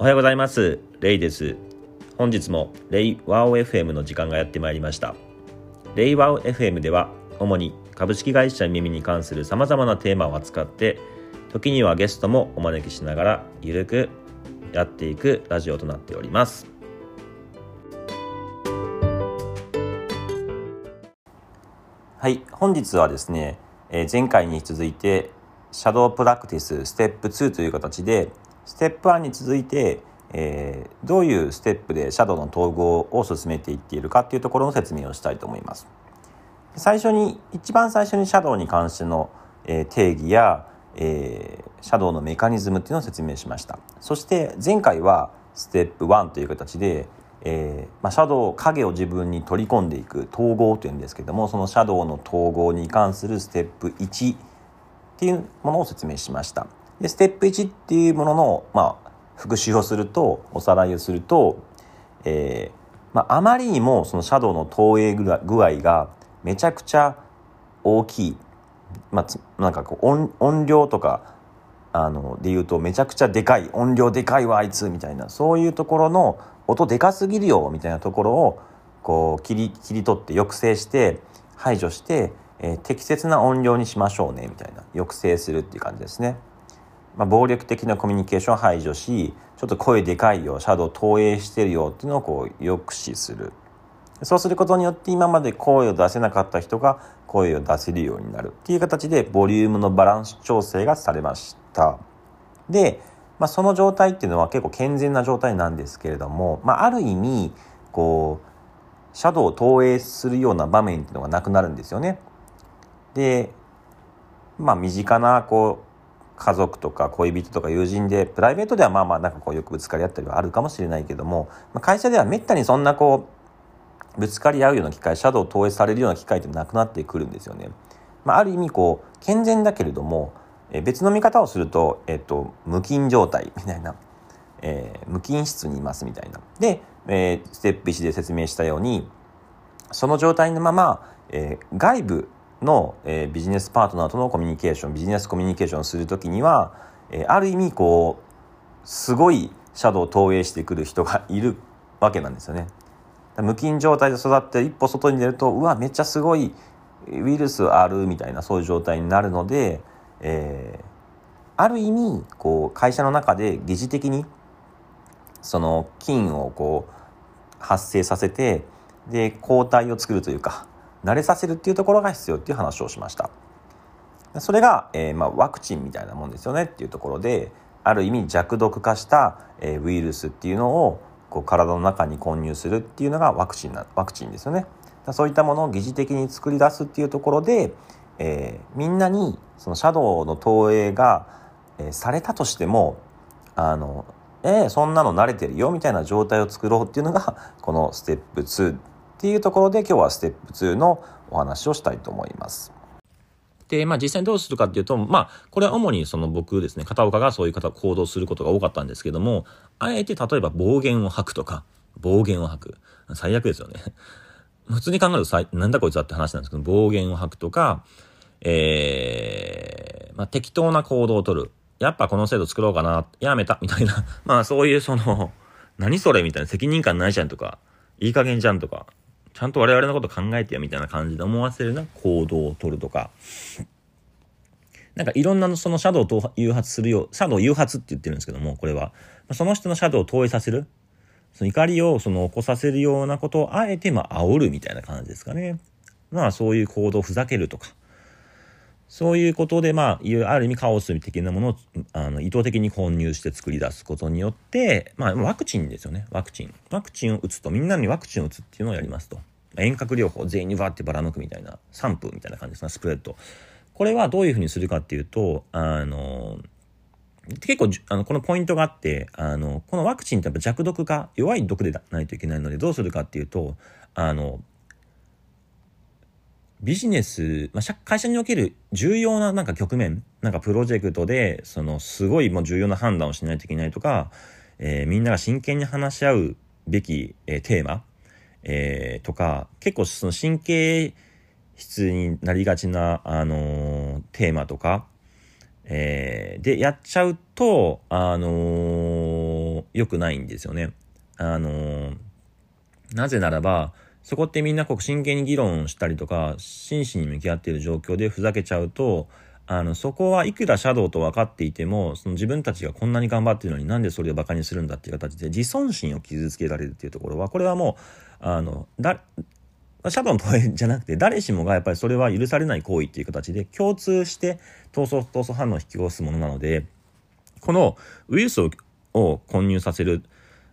おはようございます。レイです。本日もレイワオ FM の時間がやってまいりました。レイワオ FM では主に株式会社耳に関する様々なテーマを扱って時にはゲストもお招きしながらゆるくやっていくラジオとなっております。はい。本日はですね、えー前回に続いてシャドウプラクティスステップ2という形でステップ1に続いて、えーどういうステップでシャドウの統合を進めていっているかっていうところの説明をしたいと思います。最初に一番最初にシャドウに関しての、えー定義や、えーシャドウのメカニズムっていうのを説明しましたそして前回はステップ1という形で、えーまあ、シャドウ影を自分に取り込んでいく統合というんですけどもそのシャドウの統合に関するステップ1っていうものを説明しましたでステップ1っていうものの、まあ、復習をするとおさらいをすると、えーまあ、あまりにもそのシャドウの投影具合がめちゃくちゃ大きい、まあ、つなんかこう音音量とかあので言うとめちゃくちゃでかい。音量でかいわあいつ。みたいなそういうところの音でかすぎるよみたいなところをこう切り切り取って抑制して排除して、えー適切な音量にしましょうねみたいな。抑制するっていう感じですね。まあ、暴力的なコミュニケーションを排除しちょっと声でかいよシャドウ投影してるよっていうのをこう抑止する。そうすることによって今まで声を出せなかった人が声を出せるようになる。っていう形でボリュームのバランス調整がされました。で、まあ、その状態っていうのは結構健全な状態なんですけれども、まあ、ある意味こうシャドウを投影するような場面っていうのがなくなるんですよね。でまあ身近なこう家族とか恋人とか友人でプライベートではまあまあなんかこうよくぶつかり合ったりはあるかもしれないけども、まあ、会社ではめったにそんなこうぶつかり合うような機会シャドウを投影されるような機会ってなくなってくるんですよね。まあ、ある意味こう健全だけれども別の見方をすると、えっと、無菌状態みたいな、えー無菌室にいますみたいな。で、えーステップ1で説明したようにその状態のまま、えー外部の、えービジネスパートナーとのコミュニケーションビジネスコミュニケーションをするときには、えーある意味こうすごいシャドウを投影してくる人がいるわけなんですよね。無菌状態で育って一歩外に出るとうわめっちゃすごいウイルスあるみたいなそういう状態になるので、えーある意味こう会社の中で疑似的にその菌をこう発生させてで抗体を作るというか慣れさせるっていうところが必要っていう話をしました。それが、えーまあ、ワクチンみたいなもんですよねっていうところである意味弱毒化した、えーウイルスっていうのをこう体の中に混入するっていうのがワクチンなワクチンですよね。そういったものを疑似的に作り出すっていうところで、えーみんなにそのシャドウの投影が、えーされたとしてもあのえーそんなの慣れてるよみたいな状態を作ろうっていうのがこのステップ2っていうところで今日はステップ2のお話をしたいと思います。で、まあ実際にどうするかっていうと、まあこれは主にその僕ですね、片岡がそういう方行動することが多かったんですけども、あえて例えば暴言を吐くとか、暴言を吐く。最悪ですよね。普通に考えるとさいなんだこいつだって話なんですけど、暴言を吐くとか、えー、まあ適当な行動をとる。やっぱこの制度作ろうかな、やめた、みたいな。まあそういうその、何それみたいな責任感ないじゃんとか、いい加減じゃんとか、ちゃんと我々のこと考えてよみたいな感じで思わせるな行動をとるとか、なんかいろんなそのシャドウを誘発するよう、シャドウ誘発って言ってるんですけども、これは。その人のシャドウを投影させる。その怒りをその起こさせるようなことをあえてまあ煽るみたいな感じですかね。まあそういう行動をふざけるとか。そういうことでまあ、いわゆるある意味カオス的なものをあの意図的に混入して作り出すことによって、まあワクチンですよね。ワクチン。ワクチンを打つとみんなにワクチンを打つっていうのをやりますと。遠隔療法全員にバーってばらまくみたいな散布みたいな感じですね。スプレッド。これはどういうふうにするかっていうと、あの、結構あのこのポイントがあってあのこのワクチンってやっぱ弱毒化弱い毒でないといけないのでどうするかっていうとあのビジネス、まあ、会社における重要ななんか局面なんかプロジェクトでそのすごいもう重要な判断をしないといけないとか、えーみんなが真剣に話し合うべき、えーテーマ、えーとか結構その神経質になりがちな、あのテーマとか、えーでやっちゃうと、あの良くないんですよね。あのなぜならば、そこってみんなこう真剣に議論したりとか、真摯に向き合っている状況でふざけちゃうと、あの、そこはいくらシャドウと分かっていても、その自分たちがこんなに頑張ってるのになんでそれを馬鹿にするんだっていう形で自尊心を傷つけられるっていうところは、これはもう、あの、だ、シャドウの問いじゃなくて、誰しもがやっぱりそれは許されない行為っていう形で共通して闘争、闘争反応を引き起こすものなので、このウイルスを混入させる、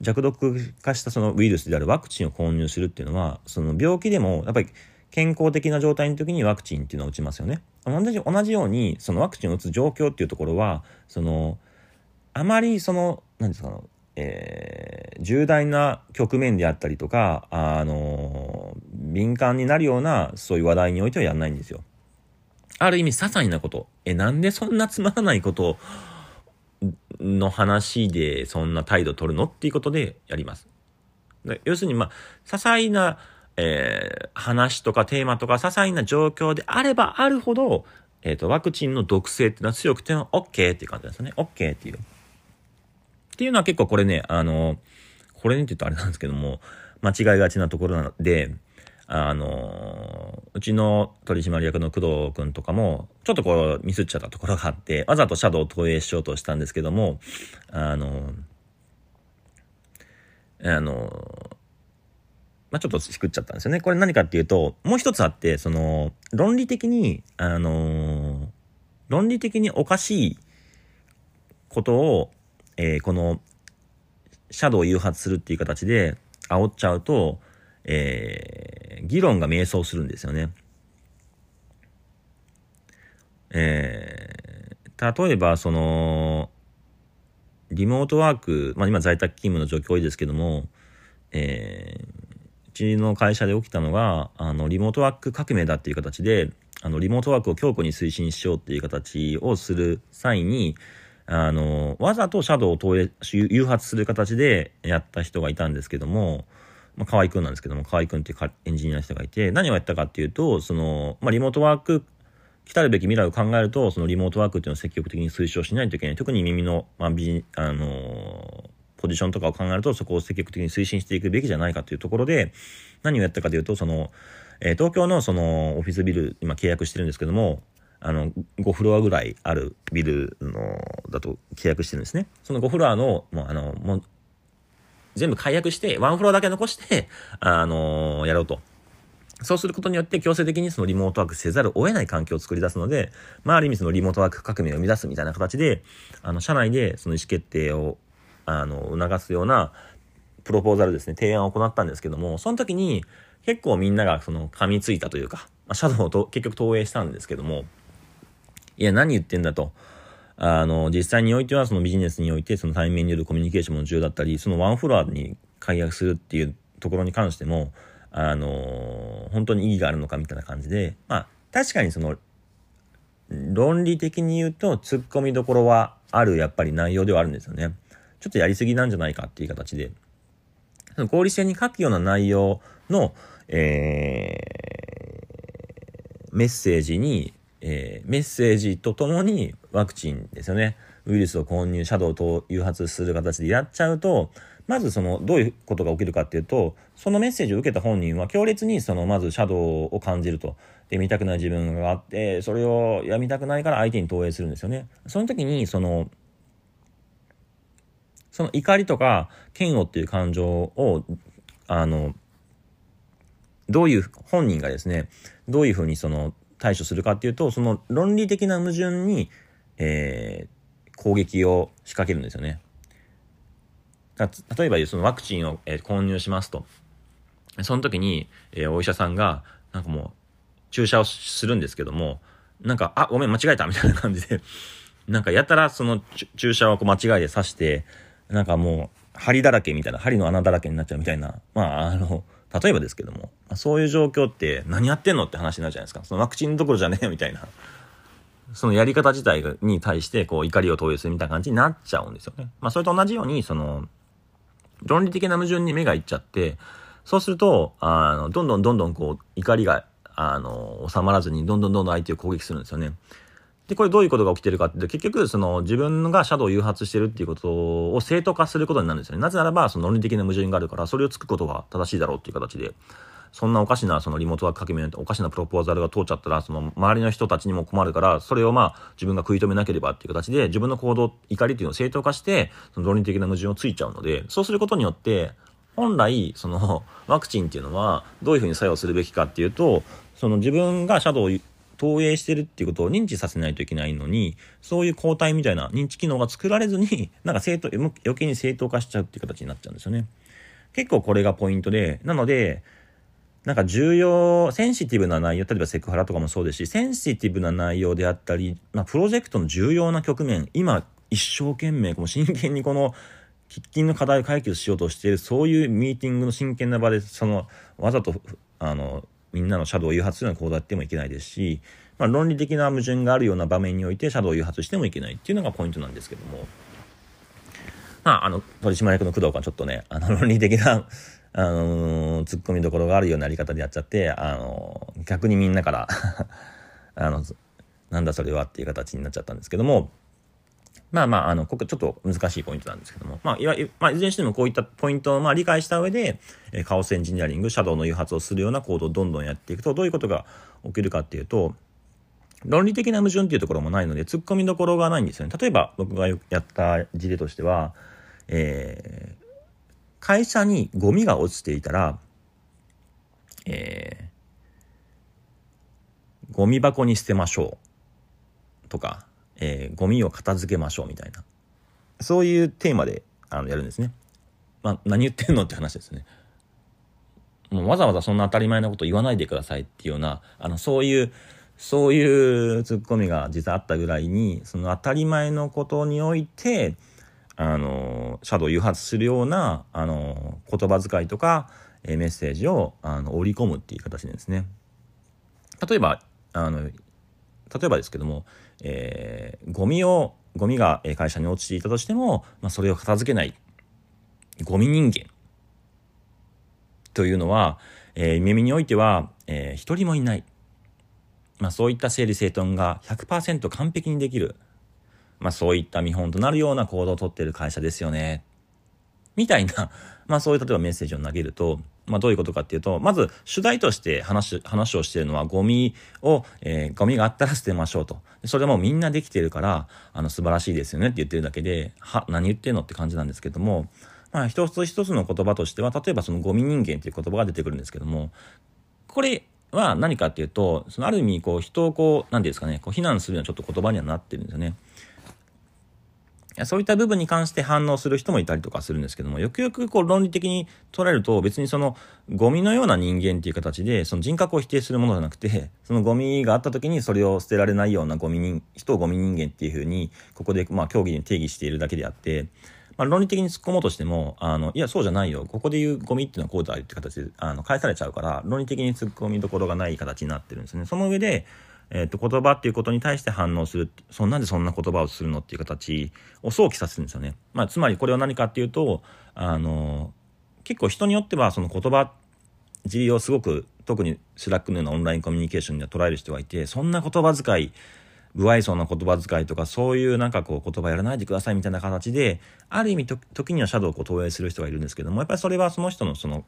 弱毒化したそのウイルスであるワクチンを混入するっていうのは、その病気でもやっぱり健康的な状態の時にワクチンっていうのを打ちますよね。同じ同じように、そのワクチンを打つ状況っていうところは、その、あまりその、何ですか、えー、重大な局面であったりとか、あの敏感になるような、そういう話題においてはやんないんですよ。ある意味、些細なこと。え、なんでそんなつまらないことをの話でそんな態度取るのっていうことでやります。要するに、まあ、些細な、えー、話とかテーマとか些細な状況であればあるほど、えっ、ー、と、ワクチンの毒性っていうのは強くても OK っていう感じなんですよね。OK っていう。っていうのは結構これね、あの、これねって言うとあれなんですけども、間違いがちなところなので、あの、うちの取締役の工藤くんとかも、ちょっとこうミスっちゃったところがあって、わざとシャドウを投影しようとしたんですけども、あの、あの、まあ、ちょっとしくっちゃったんですよね。これ何かっていうと、もう一つあって、その、論理的に、あの論理的におかしいことを、えー、この、シャドウを誘発するっていう形で煽っちゃうと、えー、議論が迷走するんですよね。えー、例えば、その、リモートワーク、まあ今在宅勤務の状況多いですけども、えー、うちの会社で起きたのが、あの、リモートワーク革命だっていう形で、あの、リモートワークを強固に推進しようっていう形をする際に、あの、わざとシャドウを投影、誘発する形でやった人がいたんですけども、まあ、河合くんなんですけども、河合くんっていうエンジニアの人がいて、何をやったかっていうと、その、まあ、リモートワーク、来たるべき未来を考えると、そのリモートワークっていうのを積極的に推奨しないといけない。特に耳の、まあ、ビあのポジションとかを考えると、そこを積極的に推進していくべきじゃないかというところで、何をやったかというと、その、えー、東京のそのオフィスビル、今契約してるんですけども、あの、5フロアぐらいあるビルの、だと契約してるんですね。その5フロアの、もうあの、も、全部解約して、ワンフロアだけ残して、あのー、やろうと。そうすることによって強制的にそのリモートワークせざるを得ない環境を作り出すので、まあ、ある意味そのリモートワーク革命を生み出すみたいな形で、あの、社内でその意思決定を、あの、促すようなプロポーザルですね、提案を行ったんですけども、その時に結構みんながその噛みついたというか、まあ、シャドウをと結局投影したんですけども、いや、何言ってんだと。あの、実際においてはそのビジネスにおいてその対面によるコミュニケーションも重要だったり、そのワンフロアに解約するっていうところに関しても、あの、本当に意義があるのかみたいな感じで、まあ、確かにその、論理的に言うと突っ込みどころはあるやっぱり内容ではあるんですよね。ちょっとやりすぎなんじゃないかっていう形で、その合理性に書くような内容の、えー、メッセージにえー、メッセージとともにワクチンですよね。ウイルスを混入、シャドウと誘発する形でやっちゃうと、まずその、どういうことが起きるかっていうと、そのメッセージを受けた本人は強烈にその、まずシャドウを感じると。で、見たくない自分があって、それをやみたくないから相手に投影するんですよね。その時に、その、その怒りとか嫌悪っていう感情を、あの、どういう、本人がですね、どういうふうにその、対処するかっていうと、その論理的な矛盾に、えー、攻撃を仕掛けるんですよね。例えば、そのワクチンを、えー、購入しますと。その時に、えー、お医者さんが、なんかもう、注射をするんですけども、なんか、あ、ごめん、間違えたみたいな感じで、なんかやたらその注射をこう間違いで刺して、なんかもう、針だらけみたいな、針の穴だらけになっちゃうみたいな、まあ、あの、例えばですけども、そういう状況って何やってんのって話になるじゃないですか。そのワクチンどころじゃねえ みたいな。そのやり方自体に対してこう怒りを投影するみたいな感じになっちゃうんですよね。まあそれと同じように、その、論理的な矛盾に目がいっちゃって、そうすると、あの、どんどんどんどんこう怒りが、あの、収まらずにどんどんどんどん相手を攻撃するんですよね。で、これどういうことが起きてるかって、結局、その自分がシャドウを誘発してるっていうことを正当化することになるんですよね。なぜならば、その論理的な矛盾があるから、それをつくことが正しいだろうっていう形で。そんなおかしなそのリモートワーク革命おかしなプロポーザルが通っちゃったら、その周りの人たちにも困るから、それをまあ自分が食い止めなければっていう形で、自分の行動、怒りっていうのを正当化して、その論理的な矛盾をついちゃうので、そうすることによって、本来、そのワクチンっていうのはどういうふうに作用するべきかっていうと、その自分がシャドウを投影してるっていうことを認知させないといけないのに、そういう抗体みたいな認知機能が作られずに、なんか正当、余計に正当化しちゃうっていう形になっちゃうんですよね。結構これがポイントで、なので、なんか重要、センシティブな内容、例えばセクハラとかもそうですし、センシティブな内容であったり、まあ、プロジェクトの重要な局面、今、一生懸命、この真剣にこの、喫緊の課題を解決しようとしている、そういうミーティングの真剣な場で、その、わざと、あの、みんなのシャドウを誘発するような行動をやってもいけないですし、まあ、論理的な矛盾があるような場面においてシャドウを誘発してもいけないっていうのがポイントなんですけども、まあ、あの、取締役の工藤がちょっとね、あの、論理的なあのー、突っ込みどころがあるようなやり方でやっちゃって、あのー、逆にみんなから あの、なんだそれはっていう形になっちゃったんですけども、まあまあ、あの、ここちょっと難しいポイントなんですけども、まあ、いわゆる、まあ、いずれにしてもこういったポイントをまあ理解した上で、えー、カオスエンジニアリング、シャドウの誘発をするような行動をどんどんやっていくと、どういうことが起きるかっていうと、論理的な矛盾っていうところもないので、突っ込みどころがないんですよね。例えば、僕がやった事例としては、えー、会社にゴミが落ちていたら、えー、ゴミ箱に捨てましょうとか、えー、ゴミを片付けましょうみたいな、そういうテーマであのやるんですね。まあ、何言ってんのって話ですね。もうわざわざそんな当たり前なこと言わないでくださいっていうような、あの、そういう、そういうツッコミが実はあったぐらいに、その当たり前のことにおいて、あの、シャドウ誘発するような、あの、言葉遣いとか、えメッセージを、あの、織り込むっていう形でですね。例えば、あの、例えばですけども、えー、ゴミを、ゴミが会社に落ちていたとしても、まあ、それを片付けない、ゴミ人間というのは、えー、耳においては、えー、一人もいない。まあ、そういった整理整頓が100%完璧にできる。まあそういった見本となるような行動をとっている会社ですよね。みたいな、まあそういう例えばメッセージを投げると、まあどういうことかっていうと、まず主題として話、話をしているのはゴミを、えー、ゴミがあったら捨てましょうと。それもみんなできてるから、あの素晴らしいですよねって言ってるだけで、は、何言ってんのって感じなんですけども、まあ一つ一つの言葉としては、例えばそのゴミ人間っていう言葉が出てくるんですけども、これは何かっていうと、そのある意味こう人をこう、何て言うんですかね、こう非難するようなちょっと言葉にはなってるんですよね。そういった部分に関して反応する人もいたりとかするんですけども、よくよくこう論理的に捉えると別にそのゴミのような人間っていう形で、その人格を否定するものじゃなくて、そのゴミがあった時にそれを捨てられないようなゴミ人、人をゴミ人間っていうふうに、ここでまあ競技に定義しているだけであって、まあ、論理的に突っ込もうとしても、あの、いや、そうじゃないよ。ここで言うゴミっていうのはこうだよって形で、あの、返されちゃうから、論理的に突っ込みどころがない形になってるんですね。その上で、えっ、ー、と、言葉っていうことに対して反応する。そんなんでそんな言葉をするのっていう形を想起させるんですよね。まあ、つまりこれは何かっていうと、あの、結構人によってはその言葉尻をすごく特にスラックのようなオンラインコミュニケーションには捉える人がいてそんな言葉遣い不愛想な言葉遣いとかそういうなんかこう言葉やらないでくださいみたいな形である意味時にはシャドウを投影する人がいるんですけどもやっぱりそれはその人のその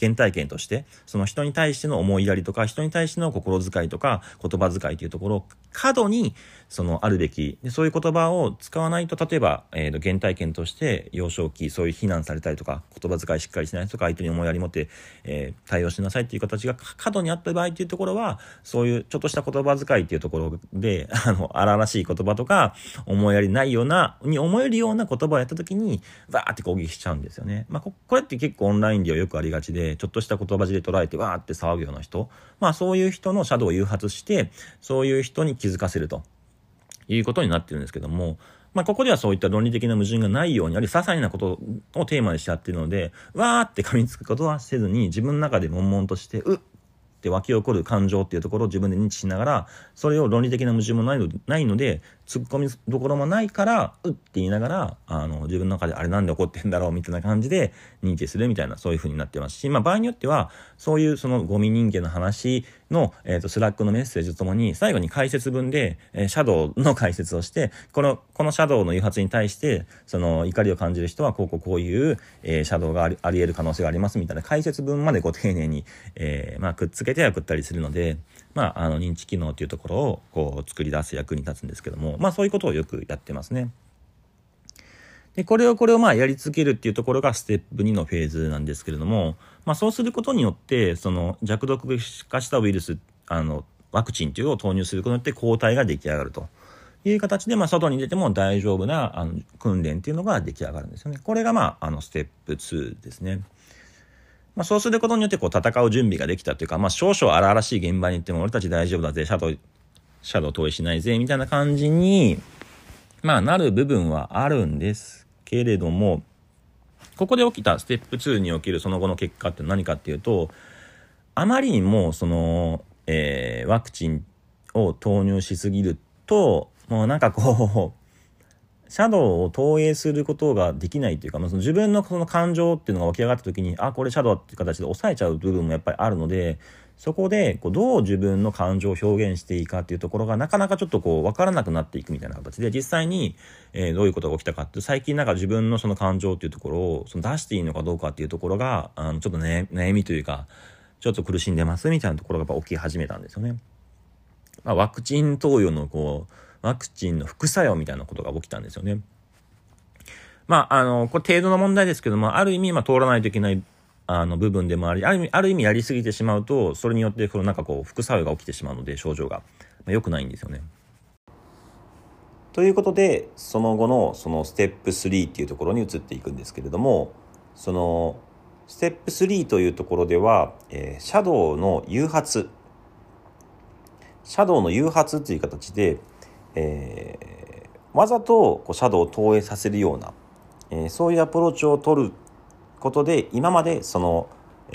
原体験として、その人に対しての思いやりとか、人に対しての心遣いとか、言葉遣いというところを過度に、その、あるべき、でそういう言葉を使わないと、例えば、えっ、ー、と、原体験として、幼少期、そういう非難されたりとか、言葉遣いしっかりしないとか、相手に思いやり持って、えー、対応しなさいっていう形が過度にあった場合っていうところは、そういうちょっとした言葉遣いっていうところで、あの、荒々しい言葉とか、思いやりないような、に思えるような言葉をやった時に、バーって攻撃しちゃうんですよね。まあ、これって結構オンラインではよくありがちで、ちょっとした言葉尻で捉えて、わーって騒ぐような人、まあ、そういう人のシャドウを誘発して、そういう人に気づかせると。いうことになってるんですけども、まあ、ここではそういった論理的な矛盾がないように、あるいは些細なことをテーマにしちゃってるので、わーって噛みつくことはせずに、自分の中で悶々として、うっって湧き起こる感情っていうところを自分で認知しながら、それを論理的な矛盾もないのないので、突っ込みどころもないから、うって言いながら、あの、自分の中であれなんで怒ってんだろうみたいな感じで認知するみたいな、そういう風になってますし、まあ場合によっては、そういうそのゴミ人間の話の、えーと、スラックのメッセージとともに最後に解説文で、えー、シャドウの解説をしてこのこのシャドウの誘発に対してその怒りを感じる人はこうこうこういう、えー、シャドウがありあり得る可能性がありますみたいな解説文までこう丁寧に、えーまあ、くっつけてはくったりするので、まあ、あの認知機能というところをこう作り出す役に立つんですけども、まあ、そういうことをよくやってますね。で、これをこれをまあやり続けるっていうところがステップ2のフェーズなんですけれども、まあそうすることによって、その弱毒化したウイルス、あの、ワクチンというのを投入することによって抗体が出来上がるという形で、まあ外に出ても大丈夫なあの訓練っていうのが出来上がるんですよね。これがまあ、あの、ステップ2ですね。まあそうすることによってこう戦う準備ができたというか、まあ少々荒々しい現場に行っても俺たち大丈夫だぜ、シャドウ、シャドウ投影しないぜ、みたいな感じに、まあなる部分はあるんですけれども、ここで起きたステップ2におけるその後の結果って何かっていうと、あまりにもその、えー、ワクチンを投入しすぎると、もうなんかこう、シャドウを投影することができないというか、まあ、その自分のその感情っていうのが起き上がった時に、あ、これシャドウっていう形で抑えちゃう部分もやっぱりあるので、そこでこうどう自分の感情を表現していいかっていうところがなかなかちょっとこう分からなくなっていくみたいな形で実際に、え、どういうことが起きたかって最近なんか自分のその感情っていうところをその出していいのかどうかっていうところがあのちょっとね悩みというかちょっと苦しんでますみたいなところがやっぱ起き始めたんですよね。まあ、ワクチン投与のこうワクチンの副作用みたいなことが起きたんですよね。まあ、あの、これ程度の問題ですけども、ある意味、まあ、通らないといけないあの部分でもありある意味ある意味やりすぎてしまうとそれによってこのなんかこう副作用が起きてしまうので症状が、まあ、良くないんですよね。ということでその後のそのステップ3っていうところに移っていくんですけれどもそのステップ3というところでは、えー、シャドウの誘発シャドウの誘発という形で、えー、わざとこうシャドウを投影させるような、えー、そういうアプローチを取ることで今までその、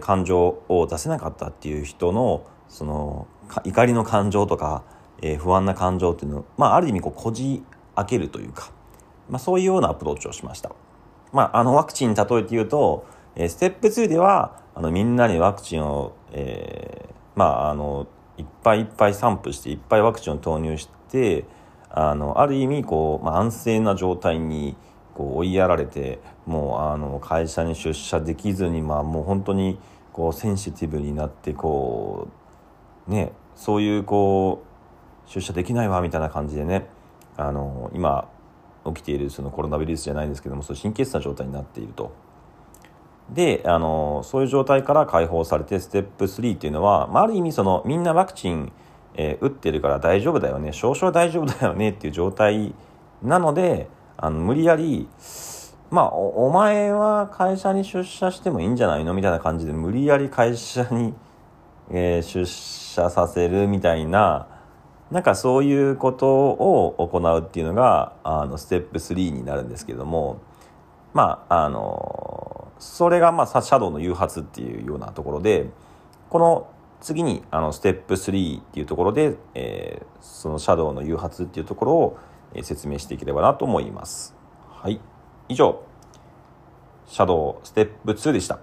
感情を出せなかったっていう人のその怒りの感情とか、え不安な感情っていうのを、まあ、ある意味こうこじ開けるというか、まあ、そういうようなアプローチをしました。まあ、あのワクチンに例えて言うと、えステップ2ではあのみんなにワクチンを、えー、まああのいっぱいいっぱい散布していっぱいワクチンを投入してあのある意味こう、まあ、安静な状態にこう追いやられてもうあの会社に出社できずにまあもう本当にこうセンシティブになってこうねそういうこう出社できないわみたいな感じでねあの今起きているそのコロナウイルスじゃないんですけどもその神経質な状態になっていると。であのそういう状態から解放されてステップ3っていうのは、まあ、ある意味そのみんなワクチン、えー、打ってるから大丈夫だよね少々大丈夫だよねっていう状態なのであの無理やりまあお、お前は会社に出社してもいいんじゃないの？みたいな感じで無理やり会社に、えー、出社させるみたいななんかそういうことを行うっていうのがあのステップ3になるんですけどもまああのそれがまあシャドウの誘発っていうようなところでこの次にあのステップ3っていうところで、えー、そのシャドウの誘発っていうところを説明していければなと思います。はい。以上、シャドウステップ2でした。